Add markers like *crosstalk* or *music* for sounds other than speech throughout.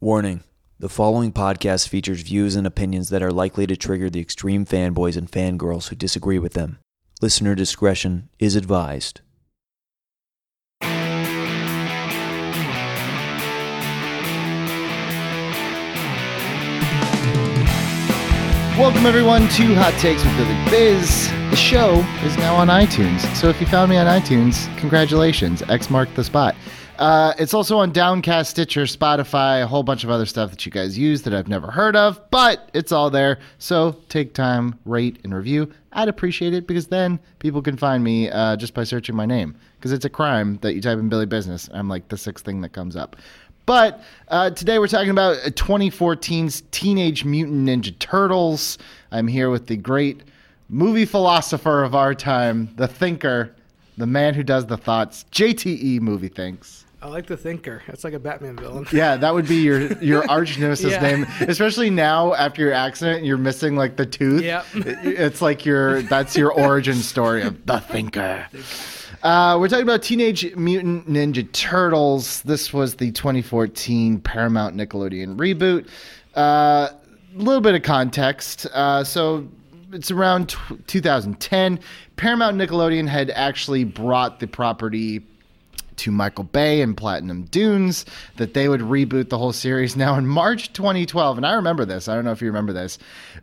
Warning the following podcast features views and opinions that are likely to trigger the extreme fanboys and fangirls who disagree with them. Listener discretion is advised. Welcome everyone to Hot Takes with Billy Biz. The show is now on iTunes, so if you found me on iTunes, congratulations. X marked the spot. Uh, it's also on Downcast, Stitcher, Spotify, a whole bunch of other stuff that you guys use that I've never heard of, but it's all there. So take time, rate, and review. I'd appreciate it because then people can find me uh, just by searching my name. Because it's a crime that you type in Billy Business. I'm like the sixth thing that comes up. But uh, today we're talking about 2014's Teenage Mutant Ninja Turtles. I'm here with the great movie philosopher of our time, the thinker, the man who does the thoughts, JTE Movie Thinks. I like the thinker. That's like a Batman villain. *laughs* Yeah, that would be your your *laughs* arch nemesis Yeah. name, especially now after your accident. You're missing like the tooth. Yep. It's like your that's your origin story of the thinker. Uh, we're talking about Teenage Mutant Ninja Turtles. This was the 2014 Paramount Nickelodeon reboot. A little bit of context. Uh, so it's around t- 2010. Paramount Nickelodeon had actually brought the property to Michael Bay and Platinum Dunes that they would reboot the whole series. Now in March 2012, and I remember this. I don't know if you remember this.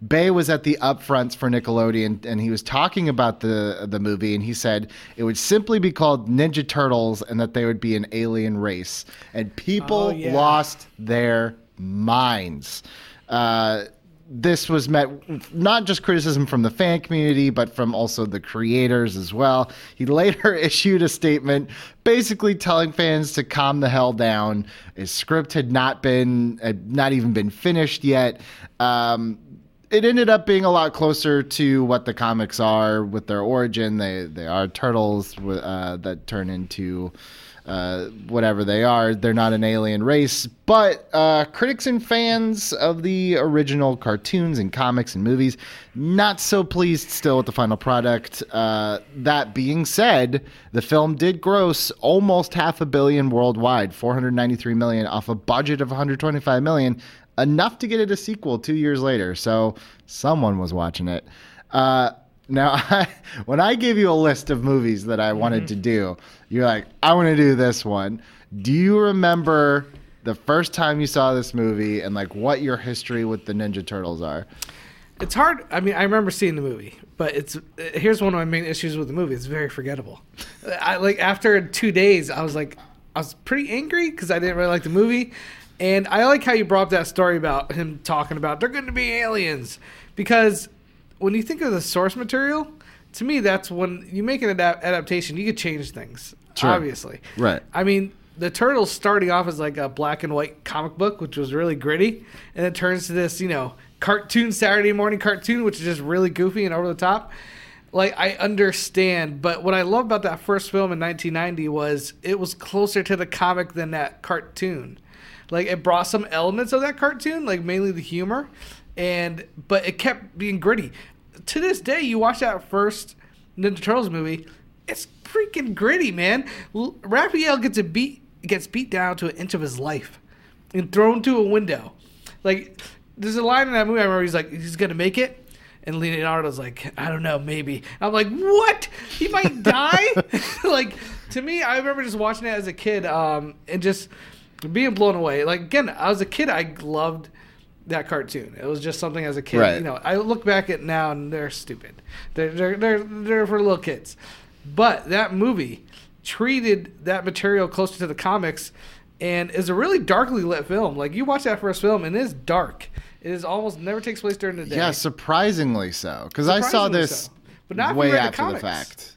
Bay was at the upfronts for Nickelodeon, and he was talking about the the movie, and he said it would simply be called Ninja Turtles, and that they would be an alien race, and people Oh, yeah. lost their minds. Uh, this was met not just criticism from the fan community, but from also the creators as well. He later *laughs* issued a statement basically telling fans to calm the hell down. His script had not been, had not even been finished yet. Um, it ended up being a lot closer to what the comics are with their origin. They they are turtles uh, that turn into uh, whatever they are. They're not an alien race, but uh, critics and fans of the original cartoons and comics and movies not so pleased still with the final product. Uh, that being said, the film did gross almost half a billion worldwide, 493 million off a budget of 125 million, enough to get it a sequel two years later. So someone was watching it. Now, *laughs* I, when I gave you a list of movies that I wanted mm-hmm. to do, you're like, I want to do this one. Do you remember the first time you saw this movie and like what your history with the Ninja Turtles are? It's hard. I mean, I remember seeing the movie, but it's here's one of my main issues with the movie. It's very forgettable. I like after two days, I was like, I was pretty angry because I didn't really like the movie, and I like how you brought up that story about him talking about they're going to be aliens because when you think of the source material, to me that's when you make an adap- adaptation, you could change things. Sure. Obviously, Right. I mean, the Turtles starting off as like a black and white comic book, which was really gritty, and it turns to this, you know, cartoon Saturday morning cartoon, which is just really goofy and over the top. Like I understand, but what I love about that first film in 1990 was it was closer to the comic than that cartoon. Like it brought some elements of that cartoon, like mainly the humor, and but it kept being gritty. To this day, you watch that first Ninja Turtles movie, it's freaking gritty, man. L- Raphael gets a beat gets beat down to an inch of his life and thrown to a window. Like there's a line in that movie I remember he's like he's gonna make it. And Leonardo's like, I don't know, maybe. I'm like, what? He might *laughs* die? *laughs* like, to me, I remember just watching it as a kid um, and just being blown away. Like, again, I was a kid, I loved that cartoon. It was just something as a kid. Right. You know, I look back at now and they're stupid. They're, they're, they're, they're for little kids. But that movie treated that material closer to the comics and is a really darkly lit film. Like, you watch that first film and it is dark. It is almost never takes place during the day. Yeah, surprisingly so. Because I saw this so. But not way read the after the, fact.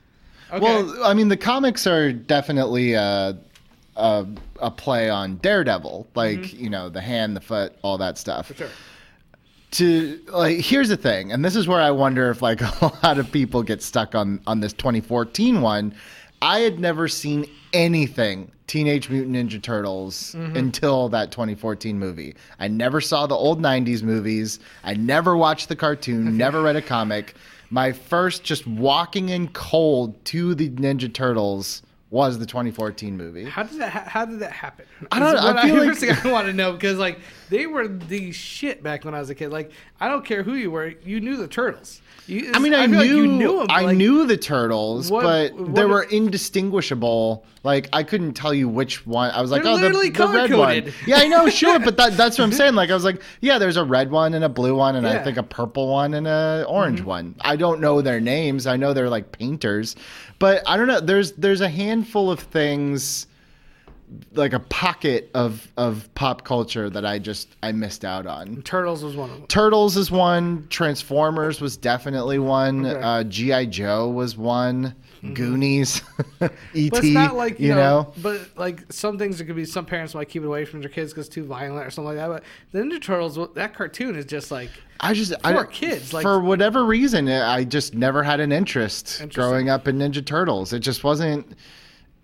Okay. Well, I mean, the comics are definitely a, a, a play on Daredevil, like, you know, the hand, the foot, all that stuff. Mm-hmm. sure. to like here's the thing and this is where i wonder if like *laughs* a lot of people get stuck on on this 2014 one i had never seen anything teenage mutant ninja turtles Mm-hmm. until that 2014 movie i never saw the old 90s movies i never watched the cartoon *laughs* never read a comic my first just walking in cold to the ninja turtles was the 2014 movie. How did that? ha- How did that happen? I don't- I feel *laughs* like- first thing I want to know because like they were the shit back when I was a kid. Like I don't care who you were, you knew the turtles. You, I mean, I, feel knew, like you knew 'em, I like, knew the turtles, What- but what- they were indistinguishable. Like I couldn't tell you which one. I was like, oh, the, the red one. *laughs* Yeah, I know, sure, but that, that's what I'm *laughs* saying. Like I was like, yeah, there's a red one and a blue one, and I think a purple one and a orange Mm-hmm. one. I don't know their names. I know they're like painters, but I don't know. There's there's a handful of things like a pocket of of pop culture that I just I missed out on. Turtles was one of them. Turtles is one. Transformers was definitely one. Okay. Uh, GI Joe was one. Goonies, *laughs* E.T. But it's not like you, you know, know. But like some things, it could be some parents might keep it away from their kids because it's too violent or something like that. But the Ninja Turtles, that cartoon is just like I just I for don't- kids, like- for whatever reason, I just never had an interest growing up in Ninja Turtles. It just wasn't.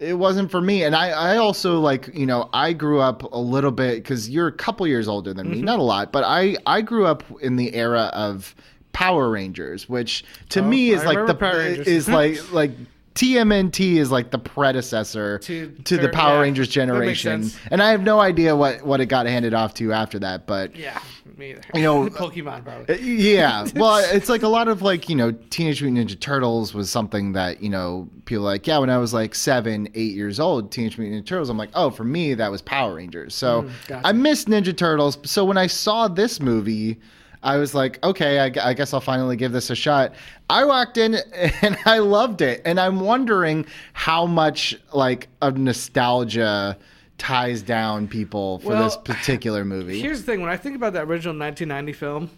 It wasn't for me, and I, I also like you know I grew up a little bit because you're a couple years older than me, Mm-hmm. not a lot, but I I grew up in the era of Power Rangers, which to Oh, me is I like the is like like *laughs* TMNT is like the predecessor To- to, the Power yeah, Rangers generation, and I have no idea what what it got handed off to after that, but yeah, me either. You know, *laughs* Pokemon probably. uh, Yeah. *laughs* Well, it's like a lot of like, you know, Teenage Mutant Ninja Turtles was something that, you know, people like, yeah, when I was like seven, eight years old, Teenage Mutant Ninja Turtles, I'm like, oh, for me, that was Power Rangers. So gotcha. I missed Ninja Turtles. So when I saw this movie, I was like, okay, I, I guess I'll finally give this a shot. I walked in *laughs* and I loved it. And I'm wondering how much like of nostalgia ties down people for Well, this particular movie. *sighs* Here's the thing: when I think about that original 1990 film,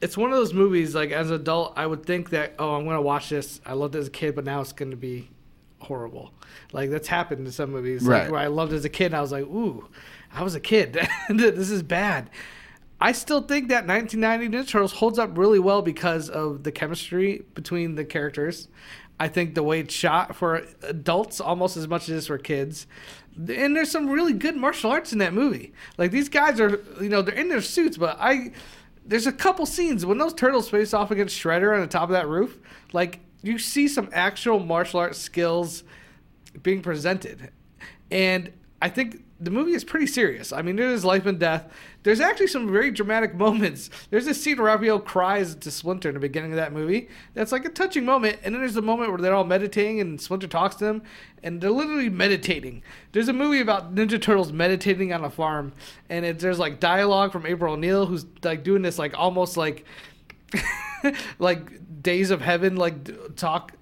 it's one of those movies. Like as an adult, I would think that, oh, I'm going to watch this. I loved it as a kid, but now it's going to be horrible. Like that's happened in some movies. Right. Like where I loved it as a kid, and I was like, ooh, I was a kid. *laughs* this is bad. I still think that 1990 Ninja Turtles holds up really well because of the chemistry between the characters. I think the way it's shot for adults almost as much as it is for kids. And there's some really good martial arts in that movie. Like these guys are, you know, they're in their suits, but I there's a couple scenes when those turtles face off against Shredder on the top of that roof. Like you see some actual martial arts skills being presented. And I think the movie is pretty serious. I mean, it is life and death. There's actually some very dramatic *laughs* moments. There's this scene where Raphael cries to Splinter in the beginning of that movie. That's like a touching moment. And then there's a moment where they're all meditating and Splinter talks to them and they're literally meditating. There's a movie about Ninja Turtles meditating on a farm. And it, there's like dialogue from April O'Neil who's like doing this like almost like *laughs* like Days of Heaven like talk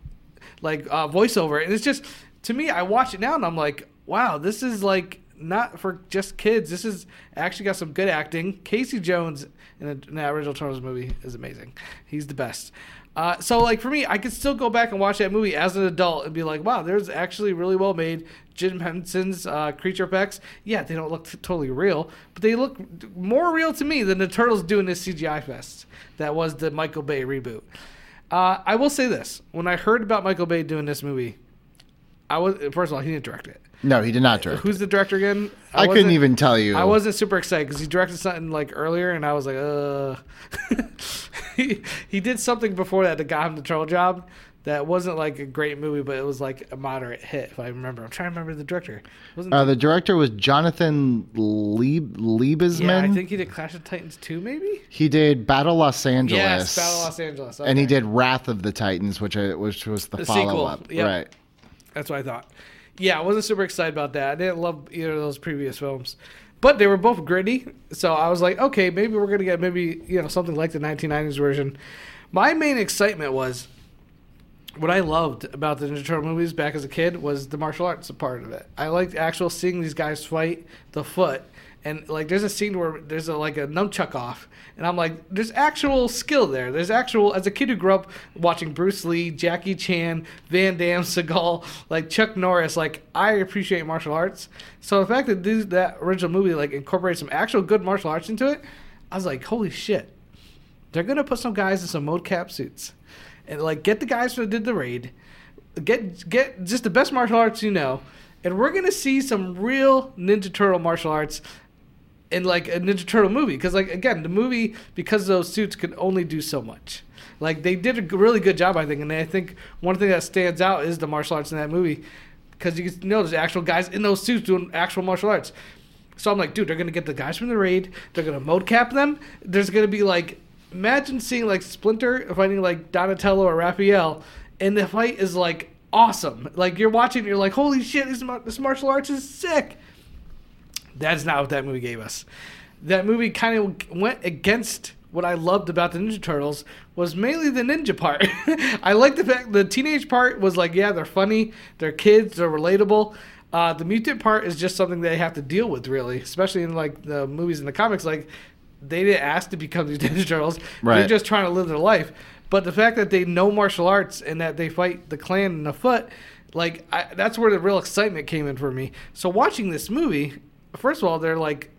like uh, voiceover, and it's just to me. I watch it now and I'm like, wow, this is like not for just kids. This is actually got some good acting. Casey Jones in, the in original Turtles movie is amazing. He's the best. Uh, so like for me, I could still go back and watch that movie as an adult and be like, wow, there's actually really well made. Jim Henson's uh, creature effects, yeah, they don't look t- totally real, but they look more real to me than the Turtles doing this CGI fest. That was the Michael Bay reboot. Uh, I will say this: when I heard about Michael Bay doing this movie, I was first of all he didn't direct it. No, he did not direct. Who's the director again? I, couldn't even tell you. I wasn't super excited because he directed something like earlier, and I was like, uh. *laughs* he, he did something before that that got him the troll job. That wasn't like a great movie, but it was like a moderate hit, if I remember. I'm trying to remember the director. Wasn't Uh, the director was Jonathan Lieb- Liebesman. yeah, I think he did Clash of Titans 2, maybe. he did Battle Los Angeles. Yes, Battle Los Angeles. And he did Wrath of the Titans, which I, which was the, The follow sequel, up. yep. Right. That's what I thought. Yeah, I wasn't super excited about that. I didn't love either of those previous films, but they were both gritty. So I was like, okay, maybe we're gonna get maybe you know something like the 1990s version. My main excitement was what I loved about the Ninja Turtle movies back as a kid was the martial arts part of it. I liked actual seeing these guys fight the foot. And like, there's a scene where there's a like a nunchuck off, and I'm like, there's actual skill there. There's actual as a kid who grew up watching Bruce Lee, Jackie Chan, Van Damme, *laughs* Seagal, like Chuck Norris. Like, I appreciate martial arts. So the fact that these, that original movie like incorporates some actual good martial arts into it, I was like, holy shit! They're gonna put some guys in some mocap suits, and like get the guys who did the raid, get get just the best martial arts you know, and we're gonna see some real Ninja Turtle martial arts in like a Ninja Turtle movie. Because like again, the movie because those suits could only do so much. Like they did a really good job, I think, and I think one thing that stands out is the martial arts in that movie. because you know there's actual guys in those suits doing actual martial arts. So I'm like, dude, they're gonna get the guys from the raid. They're gonna mocap them. There's gonna be like, imagine seeing like Splinter fighting like Donatello or Raphael, and the fight is like awesome. Like you're watching, you're like, holy shit, this, this martial arts is sick. That's not what that movie gave us. That movie kind of went against what I loved about the Ninja Turtles was mainly the ninja part. *laughs* I like the fact the teenage part was like, yeah, they're funny, they're kids, they're relatable. Uh, the mutant part is just something they have to deal with, really, especially in like the movies and the comics. Like they didn't ask to become these *laughs* Ninja Turtles; Right. they're just trying to live their life. But the fact that they know martial arts and that they fight the clan in the foot, like I, that's where the real excitement came in for me. So watching this movie, first of all, they're like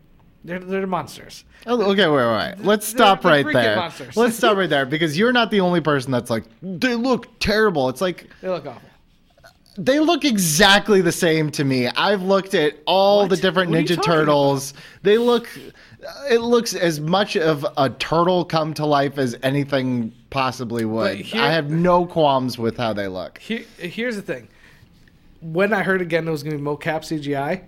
they're they're monsters. Oh, okay, wait, wait, wait. Let's They're- stop they're right there. monsters. Let's stop *laughs* right there because you're not the only person that's like they look terrible. It's like They look awful. They look exactly the same to me. I've looked at all What? the different What Ninja Turtles. They look it looks as much of a turtle come to life as anything possibly would. here- I have no qualms with how they look. Here, here's the thing. When I heard again it was going to be mocap CGI,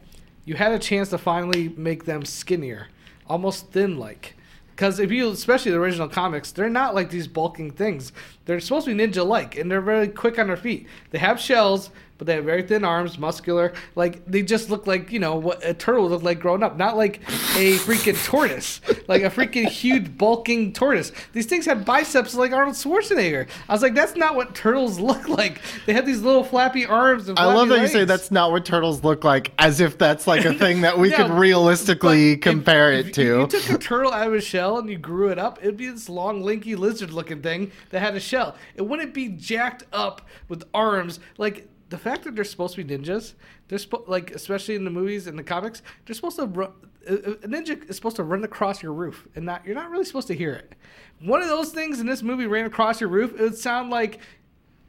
you had a chance to finally make them skinnier, almost thin like. Because if you, especially the original comics, they're not like these bulking things. They're supposed to be ninja like, and they're very quick on their feet. They have shells, but they have very thin arms, muscular. Like they just look like you know what a turtle would look like growing up, not like a freaking tortoise, like a freaking huge bulking tortoise. These things have biceps like Arnold Schwarzenegger. I was like, that's not what turtles *laughs* look like. They have these little flappy arms. And I love that you say that's not what turtles look like, as if that's like a thing that we *laughs* Yeah, could realistically compare if it to. If you took a turtle out of a shell and you grew it up, it'd be this long, lanky, lizard-looking thing that had a shell. It wouldn't be jacked up with arms. Like the fact that they're supposed to be ninjas, they're spo- like especially in the movies and the comics, they're supposed to run. A ninja is supposed to run across your roof, and not you're not really supposed to hear it. One of those things in this movie ran across your roof. It would sound like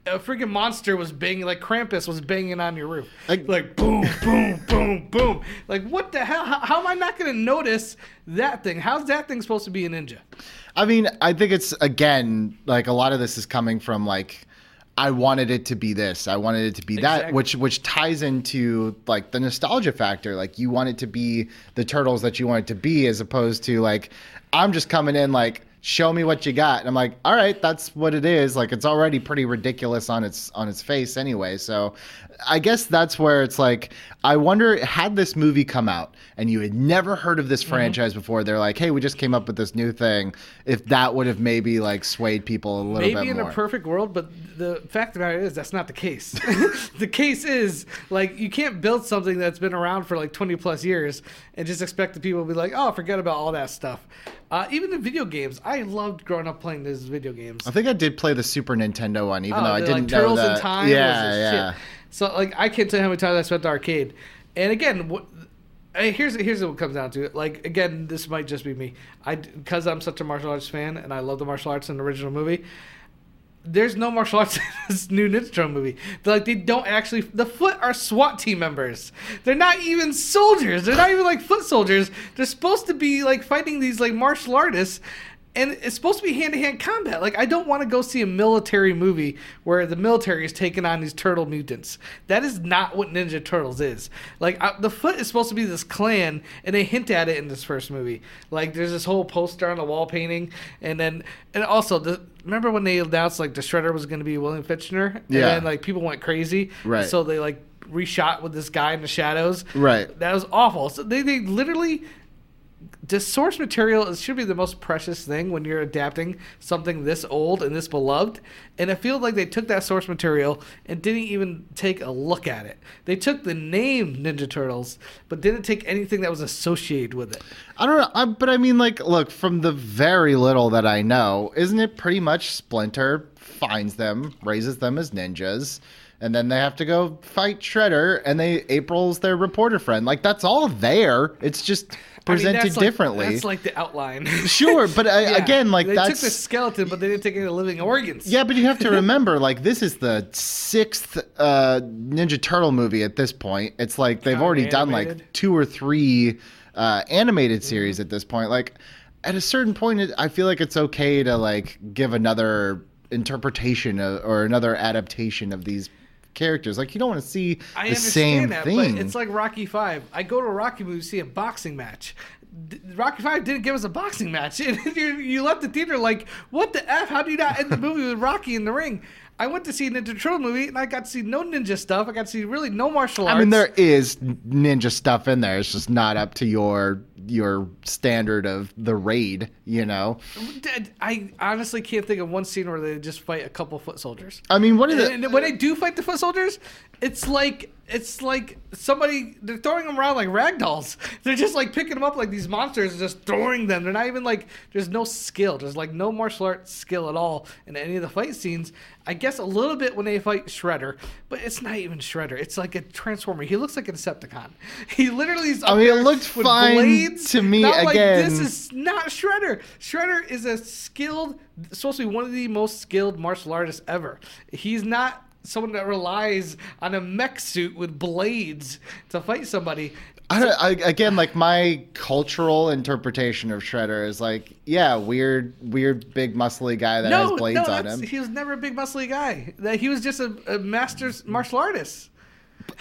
a freaking monster was banging, like Krampus was banging on your roof, Like- like boom, boom, boom, boom. Like what the hell? How, how am I not going to notice that thing? How's that thing supposed to be a ninja? I mean, I think it's again like a lot of this is coming from like I wanted it to be this, I wanted it to be that, which which ties into like the nostalgia factor. Like you want it to be the turtles that you want it to be, as opposed to like I'm just coming in like show me what you got, and I'm like, all right, that's what it is. Like it's already pretty ridiculous on its on its face anyway. So I guess that's where it's like I wonder had this movie come out and you had never heard of this Mm-hmm. franchise before, they're like, hey, we just came up with this new thing. If that would have maybe like swayed people a little Maybe bit Maybe in more. a perfect world, but the fact about it is that's not the case. *laughs* the case is like you can't build something that's been around for like 20 plus years and just expect the people to be like, oh, forget about all that stuff. Uh, even the video games, I loved growing up playing those video games. I think I did play the Super Nintendo one, even though I didn't like, know Turtles that. in Time. yeah, yeah. Shit. So like I can't tell you how many times I spent the arcade. And again, what, here's here's what comes down to. it. Like again, this might just be me. I because I'm such a martial arts fan and I love the martial arts in the original movie. There's no martial arts *laughs* in this new Ninja Turtle movie. They're like they don't actually. The Foot are SWAT team members. They're not even soldiers. They're not even like foot soldiers. They're supposed to be like fighting these like martial artists, and it's supposed to be hand to hand combat. Like I don't want to go see a military movie where the military is taking on these turtle mutants. That is not what Ninja Turtles is. Like I, the Foot is supposed to be this clan, and they hint at it in this first movie. Like there's this whole poster on the wall painting, and then and also the remember when they announced like the Shredder was going to be William Fichtner, and Yeah. then like people went crazy, Right. So they like reshot with this guy in the shadows, Right. That was awful. So they they literally the source material should be the most precious thing when you're adapting something this old and this beloved. And I feel like they took that source material and didn't even take a look at it. They took the name Ninja Turtles, but didn't take anything that was associated with it. I don't know, I, but I mean, like, look, from the very little that I know, isn't it pretty much Splinter finds them, raises them as ninjas, and then they have to go fight Shredder, and they April's their reporter friend. Like, that's all there. It's just I mean, presented that's like- differently. that's like the outline. *laughs* sure, but I, Yeah. again, like they that's took the skeleton, but they didn't take any living organs. Yeah, but you have to *laughs* remember, like, this is the sixth uh, Ninja Turtle movie at this point. It's like they've already done like two or three uh, animated series at this point. Like, at a certain point, it, I feel like it's okay to like give another interpretation of, or another adaptation of these characters. Like you don't want to see I the same that, thing. but it's like Rocky Five. I go to a Rocky movie to see a boxing match. Rocky Five didn't give us a boxing match. *laughs* you, you left the theater like, what the f? How do you not end the *laughs* movie with Rocky in the ring? I went to see a Ninja Turtle movie and I got to see no ninja stuff. I got to see really no martial arts. I mean, there is ninja stuff in there. It's just not up to your your standard of the raid. You know. I honestly can't think of one scene where they just fight a couple foot soldiers. I mean, what is And, it? and when they do fight the foot soldiers, it's like it's like somebody they're throwing them around like rag dolls. *laughs* They're just like picking them up like these monsters and just throwing them. They're not even like there's no skill. There's like no martial arts skill at all in any of the fight scenes. I guess a little bit when they fight Shredder, but it's not even Shredder. It's like a transformer. He looks like a Decepticon. *laughs* He literally is. I mean, it looked fine to me, Not like, again. this is not Shredder. Shredder is a skilled, supposed to be one of the most skilled martial artists ever. He's not someone that relies on a mech suit with blades to fight somebody. I, don't, I again like my cultural interpretation of Shredder is like, yeah, weird, weird, big, muscly guy that no, has blades no, on him. he was never a big muscly guy. That he was just a, a master martial artist.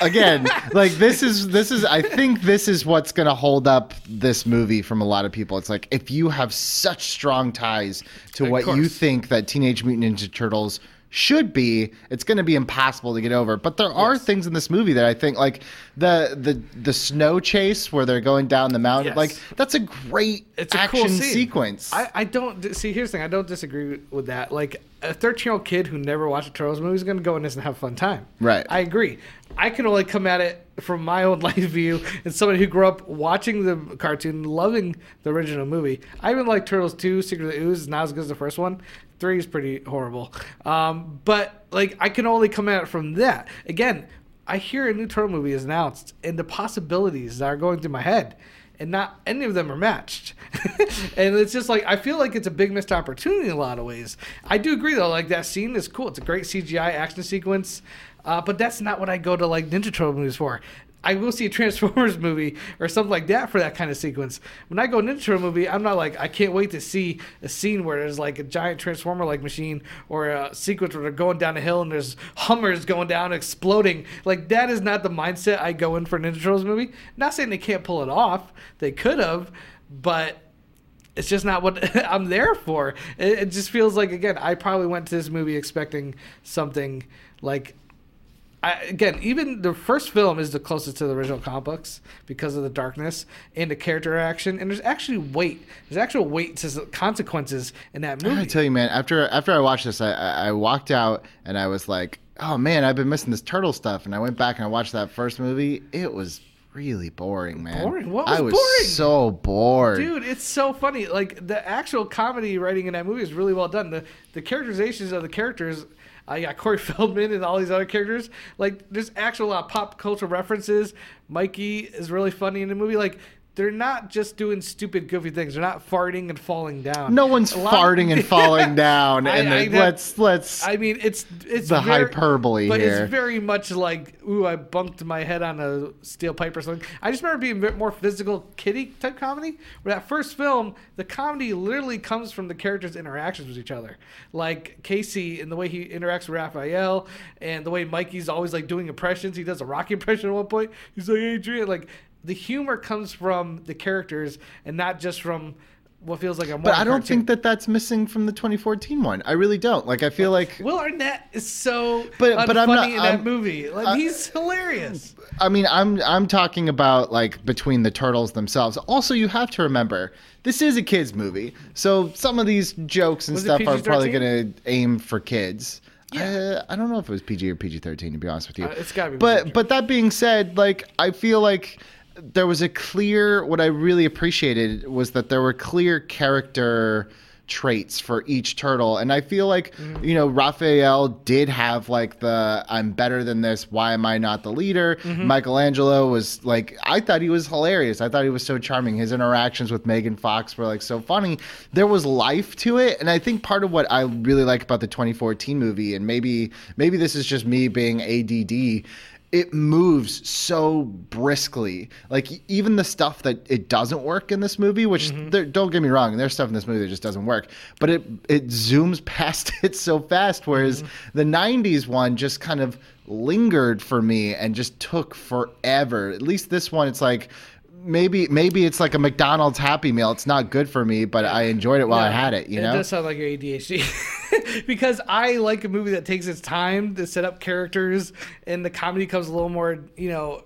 again *laughs* like this is this is i think this is what's going to hold up this movie from a lot of people it's like if you have such strong ties to Of what you think that teenage mutant ninja turtles should be it's going to be impossible to get over but there are Yes. things in this movie that i think like the the the snow chase where they're going down the mountain Yes. like that's a great It's a action cool scene. sequence I, I don't see. Here's the thing. I don't disagree with that. Like a 13 year old kid who never watched a Turtles movie is going to go in this and have a fun time. Right. I agree. I can only come at it from my own *laughs* life view and somebody who grew up watching the cartoon, loving the original movie. I even like Turtles 2, Secret of the Ooze, is not as good as the first one. Three is pretty horrible. Um, but like I can only come at it from that. Again, I hear a new Turtle movie is announced and the possibilities that are going through my head and not any of them are matched. *laughs* and it's just like I feel like it's a big missed opportunity in a lot of ways. I do agree though, like that scene is cool. It's a great CGI action sequence, uh, but that's not what I go to like Ninja Turtle movies for. I will see a Transformers *laughs* movie or something like that for that kind of sequence. When I go Ninja Turtle movie, I'm not like I can't wait to see a scene where there's like a giant Transformer like machine or a sequence where they're going down a hill and there's Hummers going down exploding. Like that is not the mindset I go in for a Ninja Turtles movie. Not saying they can't pull it off. They could have, but it's just not what *laughs* I'm there for. It just feels like again, I probably went to this movie expecting something like. I, again, even the first film is the closest to the original comic books because of the darkness and the character action, and there's actually weight. There's actual weight to the consequences in that movie. I tell you, man. After after I watched this, I, I I walked out and I was like, "Oh man, I've been missing this turtle stuff." And I went back and I watched that first movie. It was really boring, man. Boring? What was I was boring? so bored. Dude, it's so funny. Like the actual comedy writing in that movie is really well done. The the characterizations of the characters. I got Corey *laughs* Feldman and all these other characters. Like, there's actual uh, pop culture references. Mikey is really funny in the movie. Like, they're not just doing stupid, goofy things. They're not farting and falling down. No one's farting and falling *laughs* down. I- And I then know- let's let's. I mean, it's it's The very- hyperbole but here. it's very much like, ooh, I bumped my head on a steel pipe or something. I just remember being a bit more physical, kiddie type comedy. Where that first film, the comedy literally comes from the characters' interactions with each other, like Casey and the way he interacts with Raphael, and the way Mikey's always like doing impressions. He does a Rocky impression at one point. He's like, Adrian, like the humor comes from the characters and not just from what feels like a. but I don't think that that's missing from the 2014 one. I really don't. Like I feel like Will Arnett is so But- but I'm not- in I'm- that movie. Like I- he's hilarious. I mean, I'm I'm talking about like between the turtles themselves. Also, you have to remember this is a kids movie, so some of these jokes and Was stuff are probably going to aim for kids. Yeah. I, I don't know if it was PG or PG-13 to be honest with you. Uh, it's gotta be But PG-13. but that being said, like I feel like there was a clear. What I really appreciated was that there were clear character traits for each turtle and i feel like Mm-hmm. you know raphael did have like the i'm better than this why am i not the leader Mm-hmm. michelangelo was like i thought he was hilarious i thought he was so charming his interactions with megan fox were like so funny there was life to it and i think part of what i really like about the 2014 movie and maybe maybe this is just me being add it moves so briskly. Like even the stuff that it doesn't work in this movie, which mm-hmm. there, don't get me wrong, there's stuff in this movie that just doesn't work, but it it zooms *laughs* past it so fast. Whereas mm-hmm. the '90s one just kind of lingered for me and just took forever. At least this one, it's like. Maybe maybe it's like a McDonald's Happy Meal. It's not good for me, but I enjoyed it while I had it. You know, It does sound like your ADHD. *laughs* because I like a movie that takes its time to set up characters and the comedy comes a little more, you know,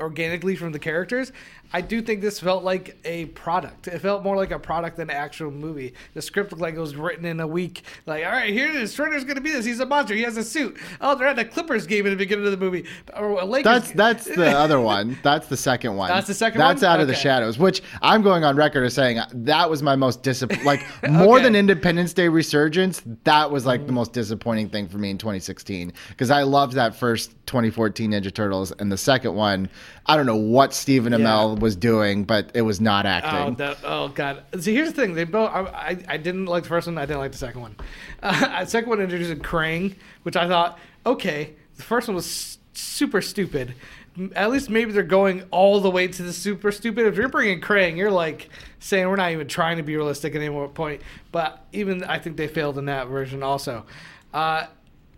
organically from the characters. I do think this felt like a product. It felt more like a product than an actual movie. The script looked like it was written in a week. Like, all right, here it is. Shredder's going to be this. He's a monster. He has a suit. Oh, they're at a Clippers game in the beginning of the movie. Or a Lakers That's game. that's the *laughs* other one. That's the second one. That's the second That's one? out of the shadows, which I'm going on record as saying that was my most disappointing. Like *laughs* more Okay. than Independence Day Resurgence, that was Mm. like the most disappointing thing for me in 2016 because I loved that first 2014 Ninja Turtles, and the second one, I don't know what Stephen Amell was doing, but it was not Oh, acting. oh god. See, here's the thing. They both. I, I, I didn't like the first one. I didn't like the second one. *laughs* Uh, the second one introduced Krang, which I thought, okay. The first one was super stupid. At least maybe they're going all the way to the super stupid. If you're bringing Krang, you're like saying we're not even trying to be realistic at any more point. But even I think they failed in that version also. Uh,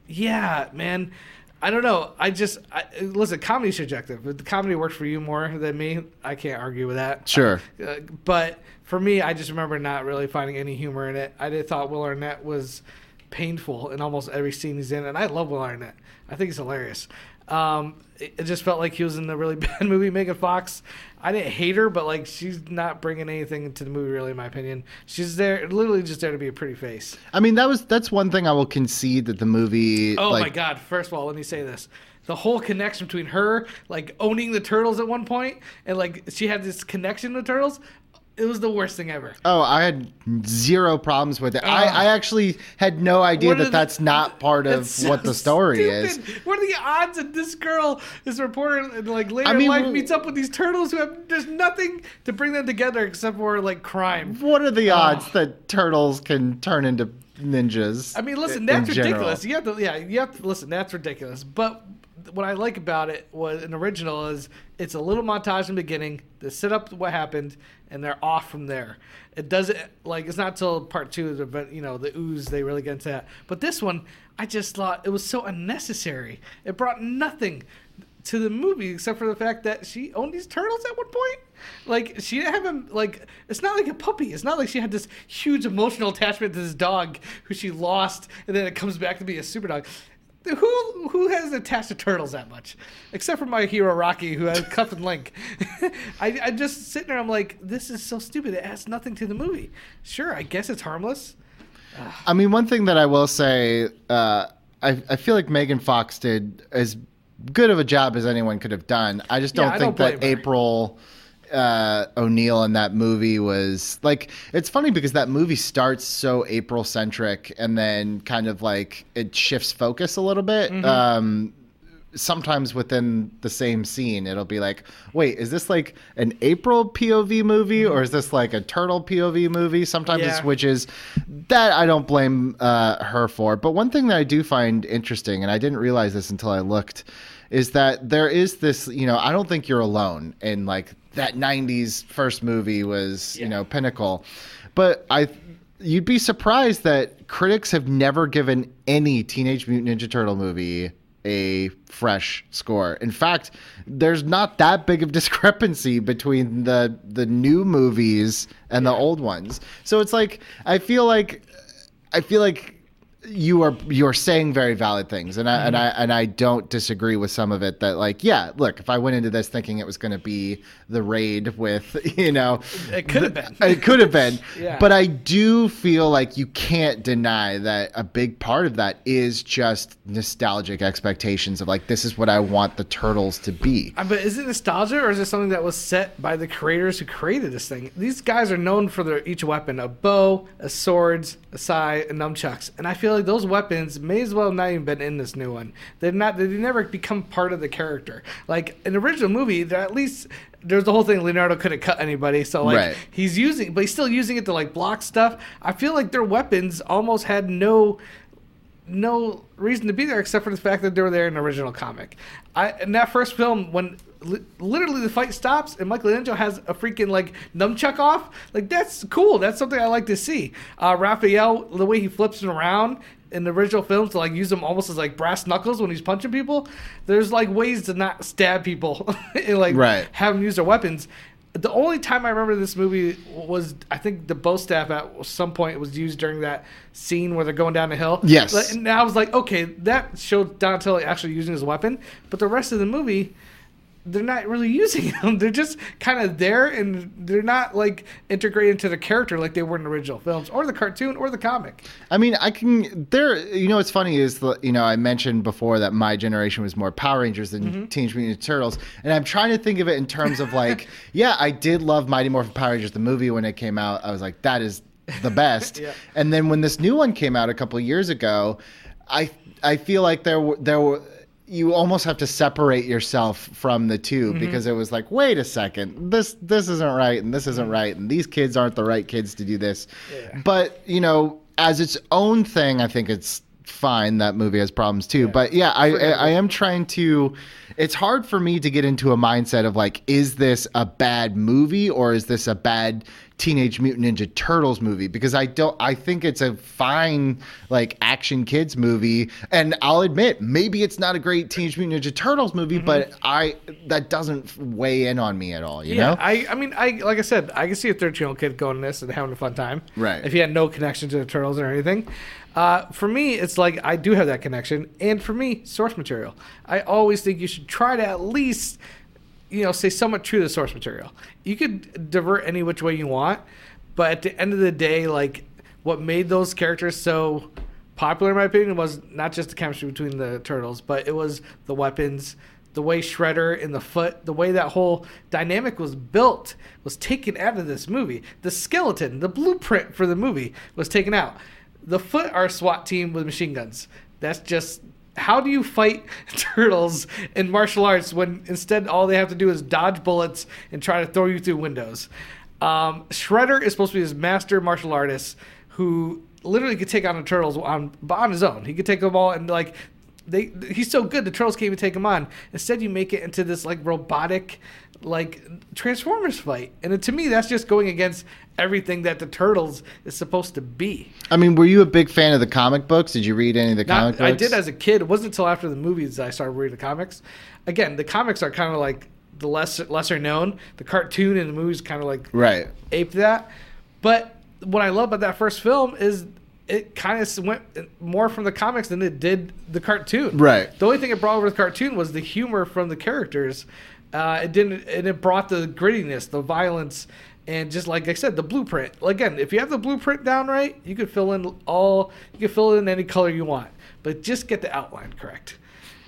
yeah, man. I don't know. I just I, listen. Comedy's subjective. If the comedy works for you more than me, I can't argue with that. Sure. Uh, but for me, I just remember not really finding any humor in it. I did thought Will Arnett was painful in almost every scene he's in, and I love Will Arnett. I think he's hilarious. Um, it, it just felt like he was in the really *laughs* bad movie. Megan Fox, I didn't hate her, but like she's not bringing anything to the movie, really, in my opinion. She's there, literally just there to be a pretty face. I mean, that was that's one thing I will concede that the movie. Oh like, my god! First of all, let me say this: the whole connection between her, like owning the turtles at one point, and like she had this connection to turtles. It was the worst thing ever. Oh, I had zero problems with it. I, Ah. I actually had no idea that is- that's not part of so what the story is. What are the odds that this girl, this reporter, and like later I mean, in life meets up with these turtles who have there's nothing to bring them together except for like crime. What are the Oh. odds that turtles can turn into ninjas? I mean, listen, that's general? ridiculous. You have to, yeah, you have to listen. That's ridiculous. But what I like about it was an original is it's a little montage in the beginning to set up what happened, and they're off from there. It doesn't like it's not till part two, but you know the ooze they really get into that. But this one, I just thought it was so unnecessary. It brought nothing to the movie except for the fact that she owned these turtles at one point. Like she didn't have him like it's not like a puppy. It's not like she had this huge emotional attachment to this dog who she lost and then it comes back to be a super dog. Who who has attached to turtles that much? Except for my hero Rocky, who has Cuff and Link. *laughs* I I just sitting there. I'm like, this is so stupid. It adds nothing to the movie. Sure, I guess it's harmless. I mean, one thing that I will say, uh, I, I feel like Megan Fox did as good of a job as anyone could have done. I just don't I think don't that her. April uh, O'Neil in that movie was like. It's funny because that movie starts so April centric, and then kind of like it shifts focus a little bit. Mm-hmm. Um, sometimes within the same scene it'll be like wait is this like an april pov movie or is this like a turtle pov movie sometimes it switches that i don't blame uh, her for but one thing that i do find interesting and i didn't realize this until i looked is that there is this you know i don't think you're alone in like that 90s first movie was you know pinnacle but i you'd be surprised that critics have never given any teenage mutant ninja turtle movie a fresh score. In fact, there's not that big of *laughs* discrepancy between the the new movies and the old ones. So it's like I feel like I feel like you are you're saying very valid things and I and I and I don't disagree with some of it that like yeah look if I went into this thinking it was going to be the raid with *laughs* you know It could have been. it could have been *laughs* Yeah. but I do feel like you can't deny that a big part of that is just nostalgic expectations of like this is what I want the turtles to be Uh, But is it nostalgia or is it something that was set by the creators who created this thing? These guys are known for their each weapon: a bo, a swords, a sai, and nunchucks. And I feel like those weapons may as well not even been in this new one. They're not. They never become part of the character. Like in the original movie, they're at least there's the whole thing. Leonardo couldn't cut anybody, so like Right. he's using, but he's still using it to like block stuff. I feel like their weapons almost had no no reason to be there except for the fact that they were there in the original comic. I in that first film when li- literally the fight stops and Michelangelo has a freaking like nunchuck off, like that's cool. That's something I like to see. Uh, Raphael, the way he flips it around in the original films to like use them almost as like brass knuckles when he's punching people. There's like ways to not stab people *laughs* and like Right. have them use their weapons. The only time I remember this movie was I think the bo staff at some point was used during that scene where they're going down the hill. Yes. And I was like, okay, that showed Donatello actually using his weapon, but the rest of the movie, they're not really *laughs* using them. They're just kind of there, and they're not like integrated into the character like they were in the original films, or the cartoon, or the comic. I mean, I can. There, you know, what's funny is, the- you know, I mentioned before that my generation was more Power Rangers than Mm-hmm. Teenage Mutant Ninja Turtles, and I'm trying to think of it in terms of like, *laughs* yeah, I did love Mighty Morphin Power Rangers the movie when it came out. I was like, that is the best. *laughs* Yeah. And then when this new one came out a couple of years ago, I I feel like there were there were. You almost have to separate yourself from the 2 Mm-hmm. because it was like, wait a second, this this isn't right, and this isn't right, and these kids aren't the right kids to do this. Yeah. But you know, as its own thing, I think it's fine. That movie has problems too. But yeah, I, I I am trying to. It's hard for me to get into a mindset of like, is this a bad movie or is this a bad Teenage Mutant Ninja Turtles movie? Because I don't. I think it's a fine like action kids movie, and I'll admit maybe it's not a great Teenage Mutant Ninja Turtles movie, but I that doesn't weigh in on me at all. You yeah, know. I, I mean, I like I said, I can see a thirteen-year-old kid going to this and having a fun time. Right. If he had no connection to the turtles or anything. Uh, for me, it's like I do have that connection, and for me, source material. I always think you should try to at least, you know, stay somewhat true to the source material. You could divert any which way you want, but at the end of the day, like what made those characters so popular, in my opinion, was not just the chemistry between the turtles, but it was the weapons, the way Shredder and the foot, the way that whole dynamic was built was taken out of this movie. The skeleton, the blueprint for the movie was taken out. The foot are SWAT team with machine guns. That's just how do you fight *laughs* turtles in martial arts when instead all they have to do is dodge bullets and try to throw you through windows? Um, Shredder is supposed to be this master martial artist who literally could take on the turtles on on his own. He could take them all and like they he's so good the turtles can't even take him on. Instead, you make it into this like robotic like Transformers fight, and to me that's just going against everything that the turtles is supposed to be. I mean, were you a big fan of the comic books? Did you read any of the comic books? I did as a kid. It wasn't until after the movies that I started reading the comics. Again, the comics are kind of like the lesser lesser known. The cartoon and the movies kind of like right. ape that. But what I love about that first film is it kind of went more from the comics than it did the cartoon. Right. The only thing it brought over the cartoon was the humor from the characters. Uh, it didn't, and it brought the grittiness, the violence, and just like I said, the blueprint. Again, if you have the blueprint down right, you could fill in all, you could fill in any color you want, but just get the outline correct.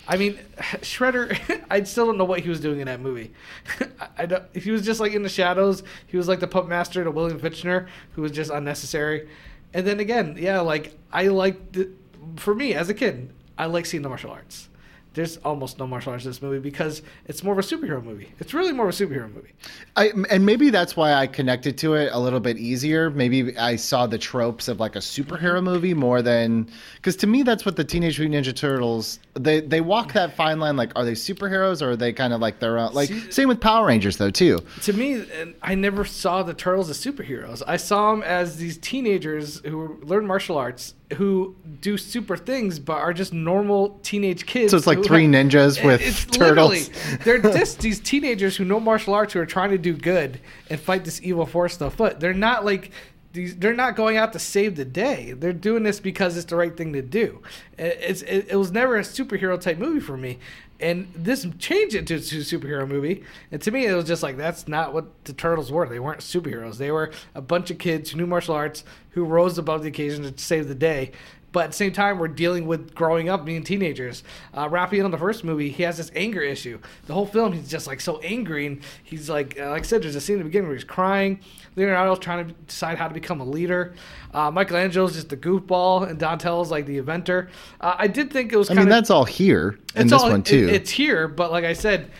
I mean, *laughs* Shredder. *laughs* I still don't know what he was doing in that movie. *laughs* I, he was just like in the shadows. He was like the pup master to William Fichtner, who was just unnecessary. And then again, yeah, like I like the, for me as a kid, I like seeing the martial arts. There's almost no martial arts in this movie because it's more of a superhero movie. It's really more of a superhero movie. I, and maybe that's why I connected to it a little bit easier. Maybe I saw the tropes of like a superhero mm-hmm. movie more than because to me that's what the Teenage Mutant Ninja Turtles they they walk that fine line. Like, are they superheroes or are they kind of like their own? Like, See- same with Power Rangers though too. to me, I never saw the turtles as superheroes. I saw them as these teenagers who learn martial arts, who do super things, but are just normal teenage kids. So it's like three have- ninjas eh, with It's turtles. *laughs* they're just these teenagers who know martial arts who are trying to do good and fight this evil force on foot. They're not like. These, they're not going out to save the day. They're doing this because it's the right thing to do. It- It's, it, it was never a superhero type movie for me, and this changed it to a superhero movie. And to me, it was just like that's not what the turtles were. They weren't superheroes. They were a bunch of kids who knew martial arts, who rose above the occasion to save the day. But at the same time, we're dealing with growing up, being teenagers. Uh, Raphael in the first movie, he has this anger issue. The whole film, he's just like so angry, and he's like, uh, like I said, there's a scene in the beginning where he's crying. Leonardo's trying to decide how to become a leader. Uh, Michelangelo's just the goofball, and Donatello's like the inventor. Uh, I did think it was. I kind mean, of, that's all here in this all- one it- too. it's here, but like I said,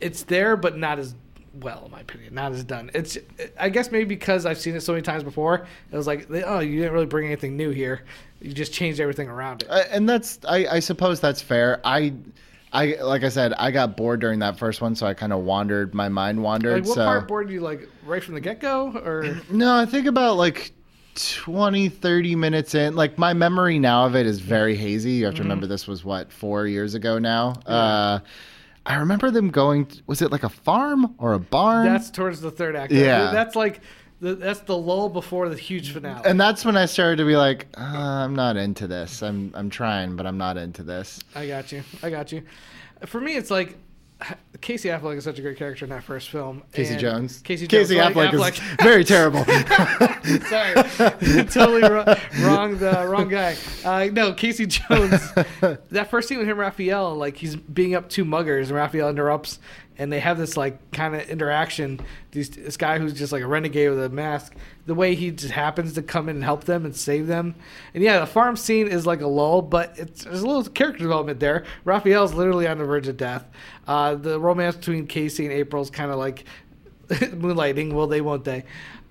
it's there, but not as well, in my opinion, not as done. It's I guess maybe because I've seen it so many times before. It was like, oh, you didn't really bring anything new here. You just changed everything around it. Uh, and that's I, I suppose that's fair. I I like I said, I got bored during that first one, so I kind of wandered. My mind wandered. Like, what so part bored you like right from the get go, or *clears throat* no, I think about like 20, 30 minutes in. Like my memory now of it is very hazy. You have to remember this was what four years ago now. Uh, I remember them going. Was it like a farm or a barn? that's towards the third act? Yeah. that's like the, that's the lull before the huge finale. and that's when I started to be like, uh, I'm not into this. I'm I'm trying, but I'm not into this. I got you. I got you. For me, it's like Casey Affleck is such a great character in that first film. Casey and Jones. Casey Jones. Casey like Affleck, is *laughs* very terrible. *laughs* *laughs* Sorry, totally wrong, wrong, the wrong guy. Uh, no, Casey Jones. that first scene with him, and Raphael, like he's being up two muggers, and Raphael interrupts, and they have this like kind of interaction. These this guy who's just like a renegade with a mask. The way he just happens to come in and help them and save them, and yeah, the farm scene is like a lull, but it's there's a little character development there. Raphael's literally on the verge of death. Uh, the romance between Casey and April's kind of like *laughs* moonlighting. Will they? Won't they?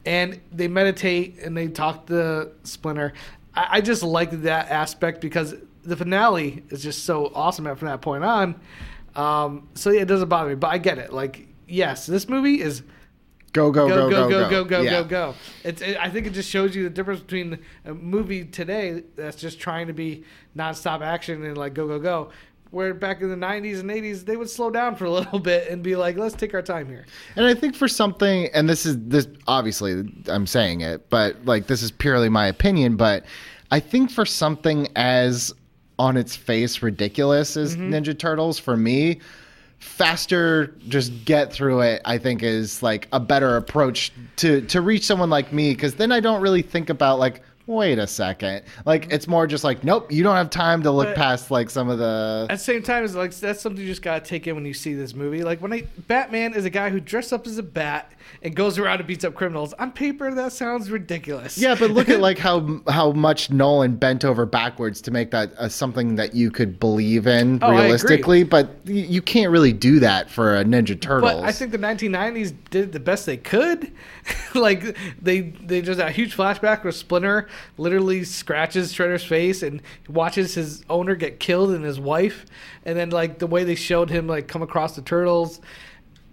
And they meditate and they talk to Splinter. I, I just like that aspect because the finale is just so awesome from that point on. Um, so yeah, it doesn't bother me, but I get it. Like, yes, this movie is Go go go go go go go go Yeah. go go. It's it, I think it just shows you the difference between a movie today that's just trying to be nonstop action and like go go go. Where back in the '90s and '80s, they would slow down for a *laughs* little bit and be like, "Let's take our time here." And I think for something, and this is this obviously I'm saying it, but like this is purely my opinion, but I think for something as on its face ridiculous as mm-hmm. Ninja Turtles, for me, faster just get through it i think is like a better approach to to reach someone like me because then i don't really think about like wait a second like it's more just like nope you don't have time to look But- past like some of the At the same time, it's like that's something you just gotta take in when you see this movie. Like when I Batman is a guy who dressed up as a bat and goes around and beats up criminals. On paper, that sounds ridiculous. Yeah, but look at like how *laughs* how much Nolan bent over backwards to make that uh, something that you could believe in Oh, realistically. But y- you can't really do that for a Ninja Turtles. But I think the 1990s did the best they could. *laughs* like they they just a huge flashback with Splinter literally scratches Shredder's face and watches his owner get killed and his wife, and then like the way they showed him like come across the turtles.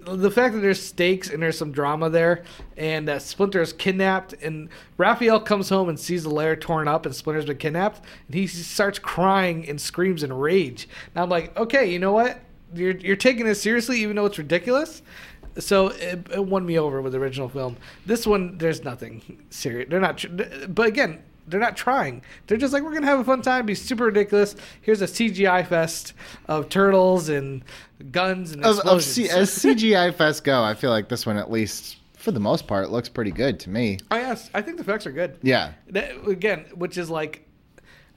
The fact that there's stakes and there's some drama there, and that Splinter is kidnapped, and Raphael comes home and sees the lair torn up, and Splinter's been kidnapped, and he starts crying and screams in rage. And I'm like, okay, you know what? You're you're taking this seriously, even though it's ridiculous. So it, it won me over with the original film. This one, there's nothing serious. They're not, but again, they're not trying. They're just like we're gonna have a fun time, be super ridiculous. Here's a CGI fest of turtles and guns and explosions. C- as CGI fest go, I feel like this one at least for the most part looks pretty good to me. I yes, I think the effects are good. Yeah. That, again, which is like,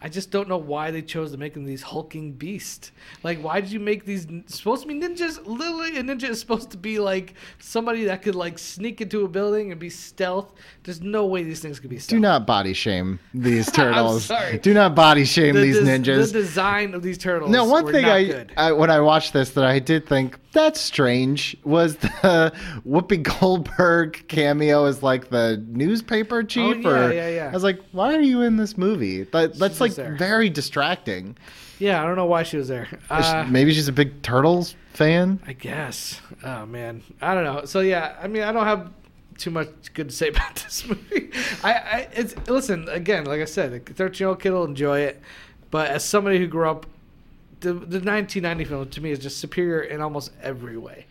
I just don't know why they chose to make them these hulking beasts. Like, why did you make these supposed to be ninjas? Literally, a ninja is supposed to be like somebody that could like sneak into a building and be stealth. There's no way these things could be stealth. Do not body shame these *laughs* turtles. sorry. Do not body shame the, these des- ninjas. The design of these turtles. No, one thing I. I when I watched this that I did think that's strange was *laughs* the Whoopi Goldberg cameo as like the newspaper oh, chief. Oh, yeah, or, yeah, yeah. I was like, why are you in this movie? That that's just like there. very distracting. yeah, I don't know why she was there. Uh, Maybe she's a big Turtles fan. I guess. Oh man, I don't know. So yeah, I mean, I don't have too much good to say *laughs* about this movie. I, I it's listen again, like I said, a thirteen-year-old kid will enjoy it, but as somebody who grew up, the the 1990 film to me is just superior in almost every way.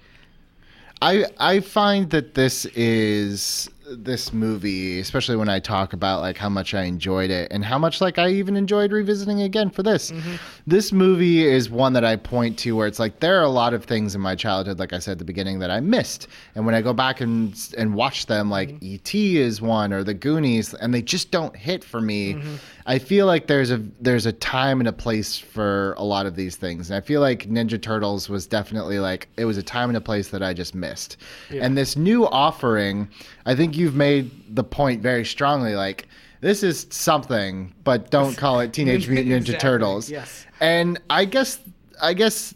I I find that this is this movie, especially when I talk about like how much I enjoyed it and how much like I even enjoyed revisiting again for this. Mm-hmm. This movie is one that I point to where it's like there are a lot of things in my childhood, like I said at the beginning, that I missed, and when I go back and and watch them, like mm-hmm. E.T. is one or The Goonies, and they just don't hit for me. Mm-hmm. I feel like there's a there's a time and a place for a lot of these things, and I feel like Ninja Turtles was definitely like it was a time and a place that I just missed. And this new offering, I think you've made the point very strongly, like this is something, but don't call it *laughs* Teenage Mutant Ninja Exactly, Turtles. yes. And I guess I guess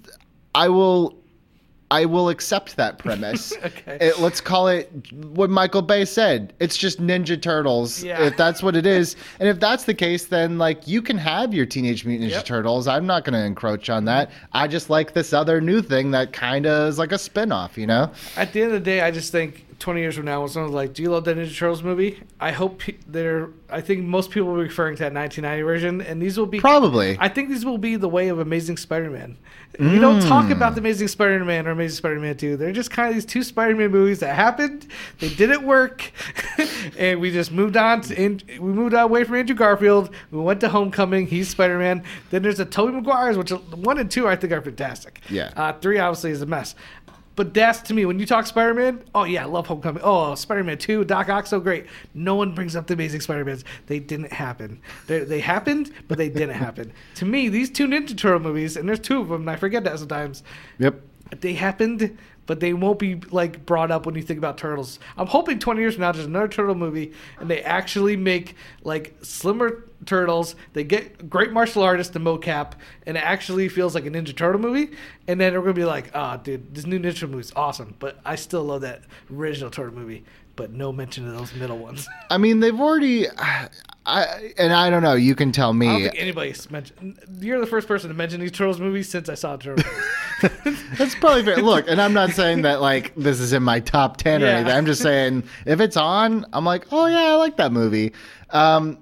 I will I will accept that *laughs* premise. Okay. It- let's call it what Michael Bay said. It's just Ninja Turtles. Yeah. If that's what it is, *laughs* and if that's the case, then like you can have your Teenage Mutant Ninja Yep. Turtles. I'm not going to encroach on that. I just like this other new thing that kind of is like a spin-off. You know? At the end of the day, I just think 20 years from now, when someone's like, "Do you love that Ninja Turtles movie?" I hope pe- they're. I think most people will be referring to that 1990 version, and these will be Probably. I think these will be the way of Amazing Spider-Man. We don't Mm. talk about the Amazing Spider-Man or Amazing Spider-Man 2. They're just kind of these two Spider-Man movies that happened. They didn't work, *laughs* and we just moved on. To, and we moved away from Andrew Garfield. We went to Homecoming. He's Spider-Man. Then there's a Tobey Maguire's, which one and two I think are fantastic. Yeah. Uh, three obviously is a mess. But that's to me when you talk Spider-Man. Oh yeah, I love Homecoming. Oh, Spider-Man Two, Doc Ock, so great. No one brings up the Amazing Spider-Mans. They didn't happen. They, they happened, but they didn't happen. To me, these two Ninja Turtle movies, and there's two of them, and I forget that sometimes. Yep. They happened, but they won't be like brought up when you think about turtles. I'm hoping 20 years from now there's another turtle movie, and they actually make like slimmer turtles. They get great martial artists to mocap, and it actually feels like a Ninja Turtle movie. And then they're gonna be like, "Ah, dude, this new Ninja movie is awesome," but I still love that original turtle movie. But no mention of those middle ones. I mean, they've already. I and I don't know. You can tell I don't me. think anybody's mentioned. You're the first person to mention these turtles movies since I saw turtles. *laughs* That's probably fair. Look, and I'm not saying that like this is in my top ten or anything. I'm just saying if it's on, I'm like, oh yeah, I like that movie. Um,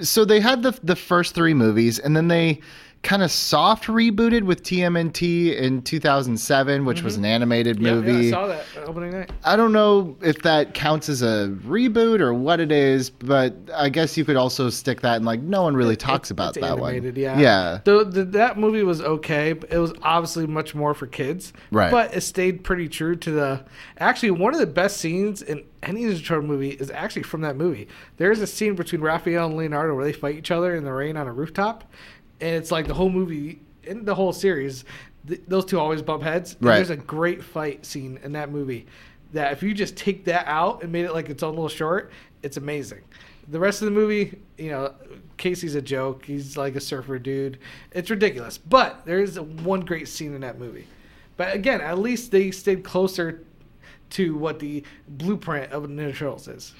so they had the the first three movies, and then they kind of soft rebooted with TMNT in 2007, which was an animated Mm-hmm. Yeah, movie. Yeah, I saw that opening night. I don't know if that counts as a reboot or what it is, but I guess you could also stick that in like no one really talks about It's that animated, one. Yeah, Yeah. The, the, that movie was okay. But it was obviously much more for kids, Right. But it stayed pretty true to the. Actually, one of the best scenes in any Ninja Turtle movie is actually from that movie. There's a scene between Raphael and Leonardo where they fight each other in the rain on a rooftop, and it's like the whole movie in the whole series. Th- those two always bump heads. Right. There's a great fight scene in that movie. That if you just take that out and made it like its own little short, it's amazing. The rest of the movie, you know, Casey's a joke. He's like a surfer dude. It's ridiculous. But there is one great scene in that movie. But again, at least they stayed closer to what the blueprint of Ninja Turtles is.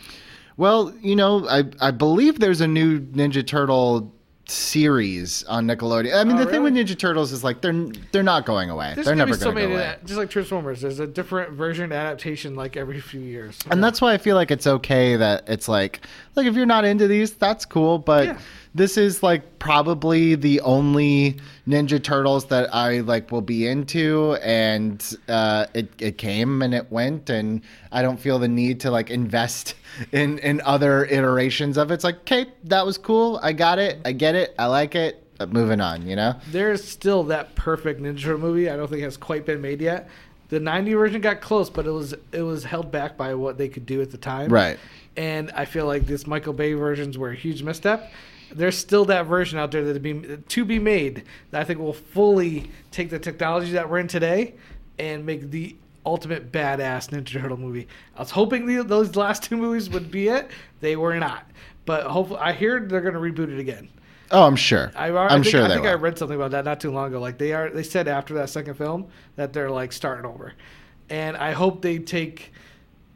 Well, you know, I I believe there's a new Ninja Turtle series on Nickelodeon. I mean, Oh, the thing with? Ninja Turtles is like they're they're not going away. There's they're never be so going to go away. just like Transformers. There's a different version adaptation like every few years. And that's why I feel like it's okay that it's like like if you're not into these, that's cool, but Yeah. This is like probably the only Ninja Turtles that I like will be into and uh it it came and it went and I don't feel the need to like invest *laughs* in in other iterations of it. It's like, "Okay, that was cool. I got it. I get it. I like it." Moving on, you know? there's still that perfect Ninja Turtle movie. I don't think has quite been made yet. The '90 version got close, but it was it was held back by what they could do at the time. Right. And I feel like this Michael Bay versions were a huge misstep. There's still that version out there that be to be made that I think will fully take the technology that we're in today and make the ultimate badass Ninja Turtle movie. I was hoping the, those last two movies would be it. They were not. But hopefully, I hear they're going to reboot it again. Oh, I'm sure. I, think, sure I think I read something about that not too long ago. Like they are, they said after that second film that they're like starting over, and I hope they take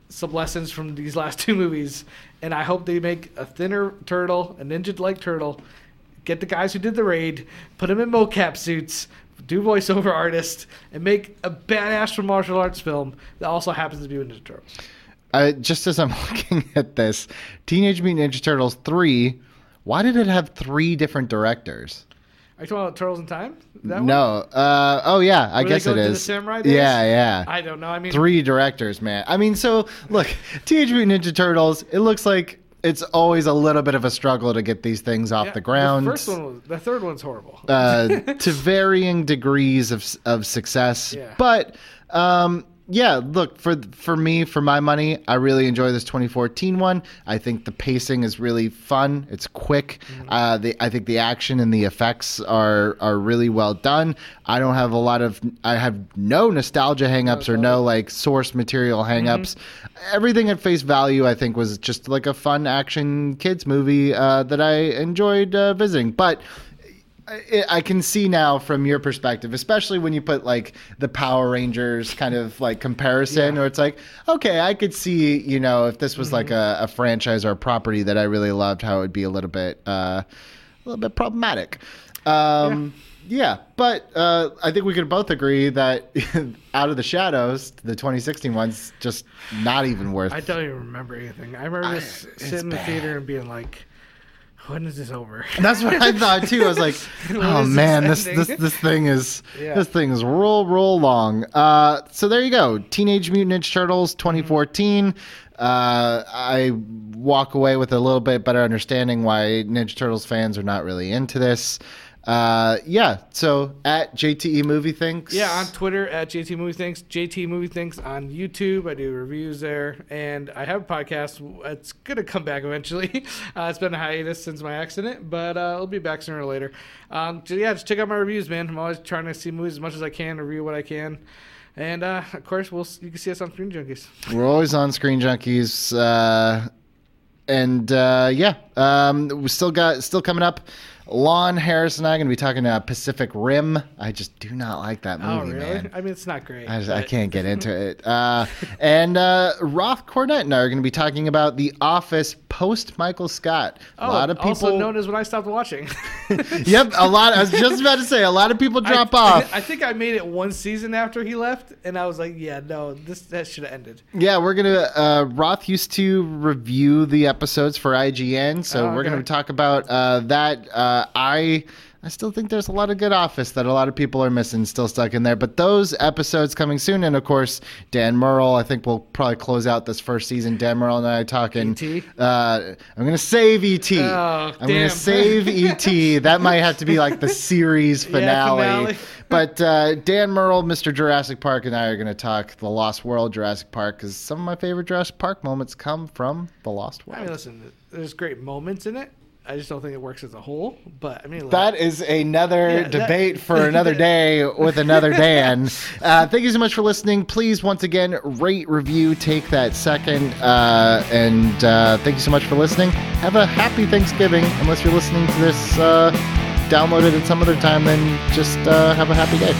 some lessons from these last two movies, and I hope they make a thinner turtle, a ninja-like turtle, get the guys who did the raid, put them in mocap suits, do voiceover artists, and make a badass from martial arts film that also happens to be with Ninja Turtles. Uh, just as I'm *laughs* looking at this, Teenage Mutant Ninja Turtles 3, why did it have three different directors? Are you talking about Turtles in Time? That? No. Uh, oh, yeah, I Where guess it is. samurai days? yeah, yeah. I don't know. I mean, Three directors, man. I mean, so look, *laughs* Teenage Mutant Ninja Turtles, it looks like it's always a little bit of a struggle to get these things off yeah, the ground. The first one was, the third one's horrible. uh, *laughs* to varying degrees of of success. Yeah. But um, yeah, look for for me, for my money, I really enjoy this 2014 one. I think the pacing is really fun. It's quick. Mm-hmm. Uh, the, I think the action and the effects are are really well done. I don't have a lot of. I have no nostalgia hangups or no like source material hangups. Mm-hmm. Everything at face value, I think, was just like a fun action kids movie uh, that I enjoyed uh, visiting. But I, I can see now from your perspective, especially when you put like the Power Rangers kind of like comparison, Yeah. or it's like, okay, I could see, you know, if this was like Mm-hmm. a, a franchise or a property that I really loved, how it would be a little bit, uh, a little bit problematic. Um, yeah. but uh, I think we could both agree that *laughs* Out of the Shadows, the 2016 one's just not even worth. I don't even remember anything. I remember I- just sitting in the theater and being like, "When is this over?" *laughs* That's what I thought too. I was like, *laughs* "Oh man, this this this thing is *laughs* Yeah. this thing is roll roll long." Uh, so there you go, Teenage Mutant Ninja Turtles 2014. Uh, I walk away with a little bit better understanding why Ninja Turtles fans are not really into this. Uh, yeah. So at JTE Movie Thinks. Yeah, on Twitter at JTE Movie Thinks, JTE Movie Thinks on YouTube. I do reviews there, and I have a podcast. It's gonna come back eventually. *laughs* Uh, it's been a hiatus since my accident, but uh, it'll be back sooner or later. Um, so yeah, just check out my reviews, man. I'm always trying to see movies as much as I can, and review what I can, and uh, of course, we'll you can see us on Screen Junkies. We're always on Screen Junkies. Uh, and uh, yeah, um, we still got still coming up. Lon Harris and I are going to be talking about Pacific Rim. I just do not like that movie, oh really? man. I mean, it's not great. I, just, I can't get into *laughs* it. Uh, and uh, Roth Cornett and I are going to be talking about The Office post Michael Scott. A Oh, lot of people. also known as when I stopped watching. *laughs* yep, a lot. I was just about to say a lot of people *laughs* drop I, off. I think I made it one season after he left, and I was like, yeah, no, this that should have ended. Yeah, we're gonna. Uh, Roth used to review the episodes for IGN, so Oh, we're gonna talk about uh, that. Uh, I I still think there's a lot of good Office that a lot of people are missing, still stuck in there. But those episodes coming soon, and of course Dan Murrell. I think we'll probably close out this first season. Dan Murrell and I talking. E.T.? Uh, I'm gonna save ET. Oh, I'm gonna save *laughs* ET. That might have to be like the series *laughs* finale. finale. *laughs* But uh, Dan Murrell, Mr. Jurassic Park, and I are going to talk The Lost World Jurassic Park because some of my favorite Jurassic Park moments come from The Lost World. I mean, listen, there's great moments in it. I just don't think it works as a whole. But I mean, like, That is another Yeah, that- debate for *laughs* another day with another Dan. *laughs* Uh, thank you so much for listening. Please, once again, rate, review, take that second. Uh, and uh, thank you so much for listening. Have a happy Thanksgiving. Unless you're listening to this uh, downloaded at some other time, then just uh, have a happy day.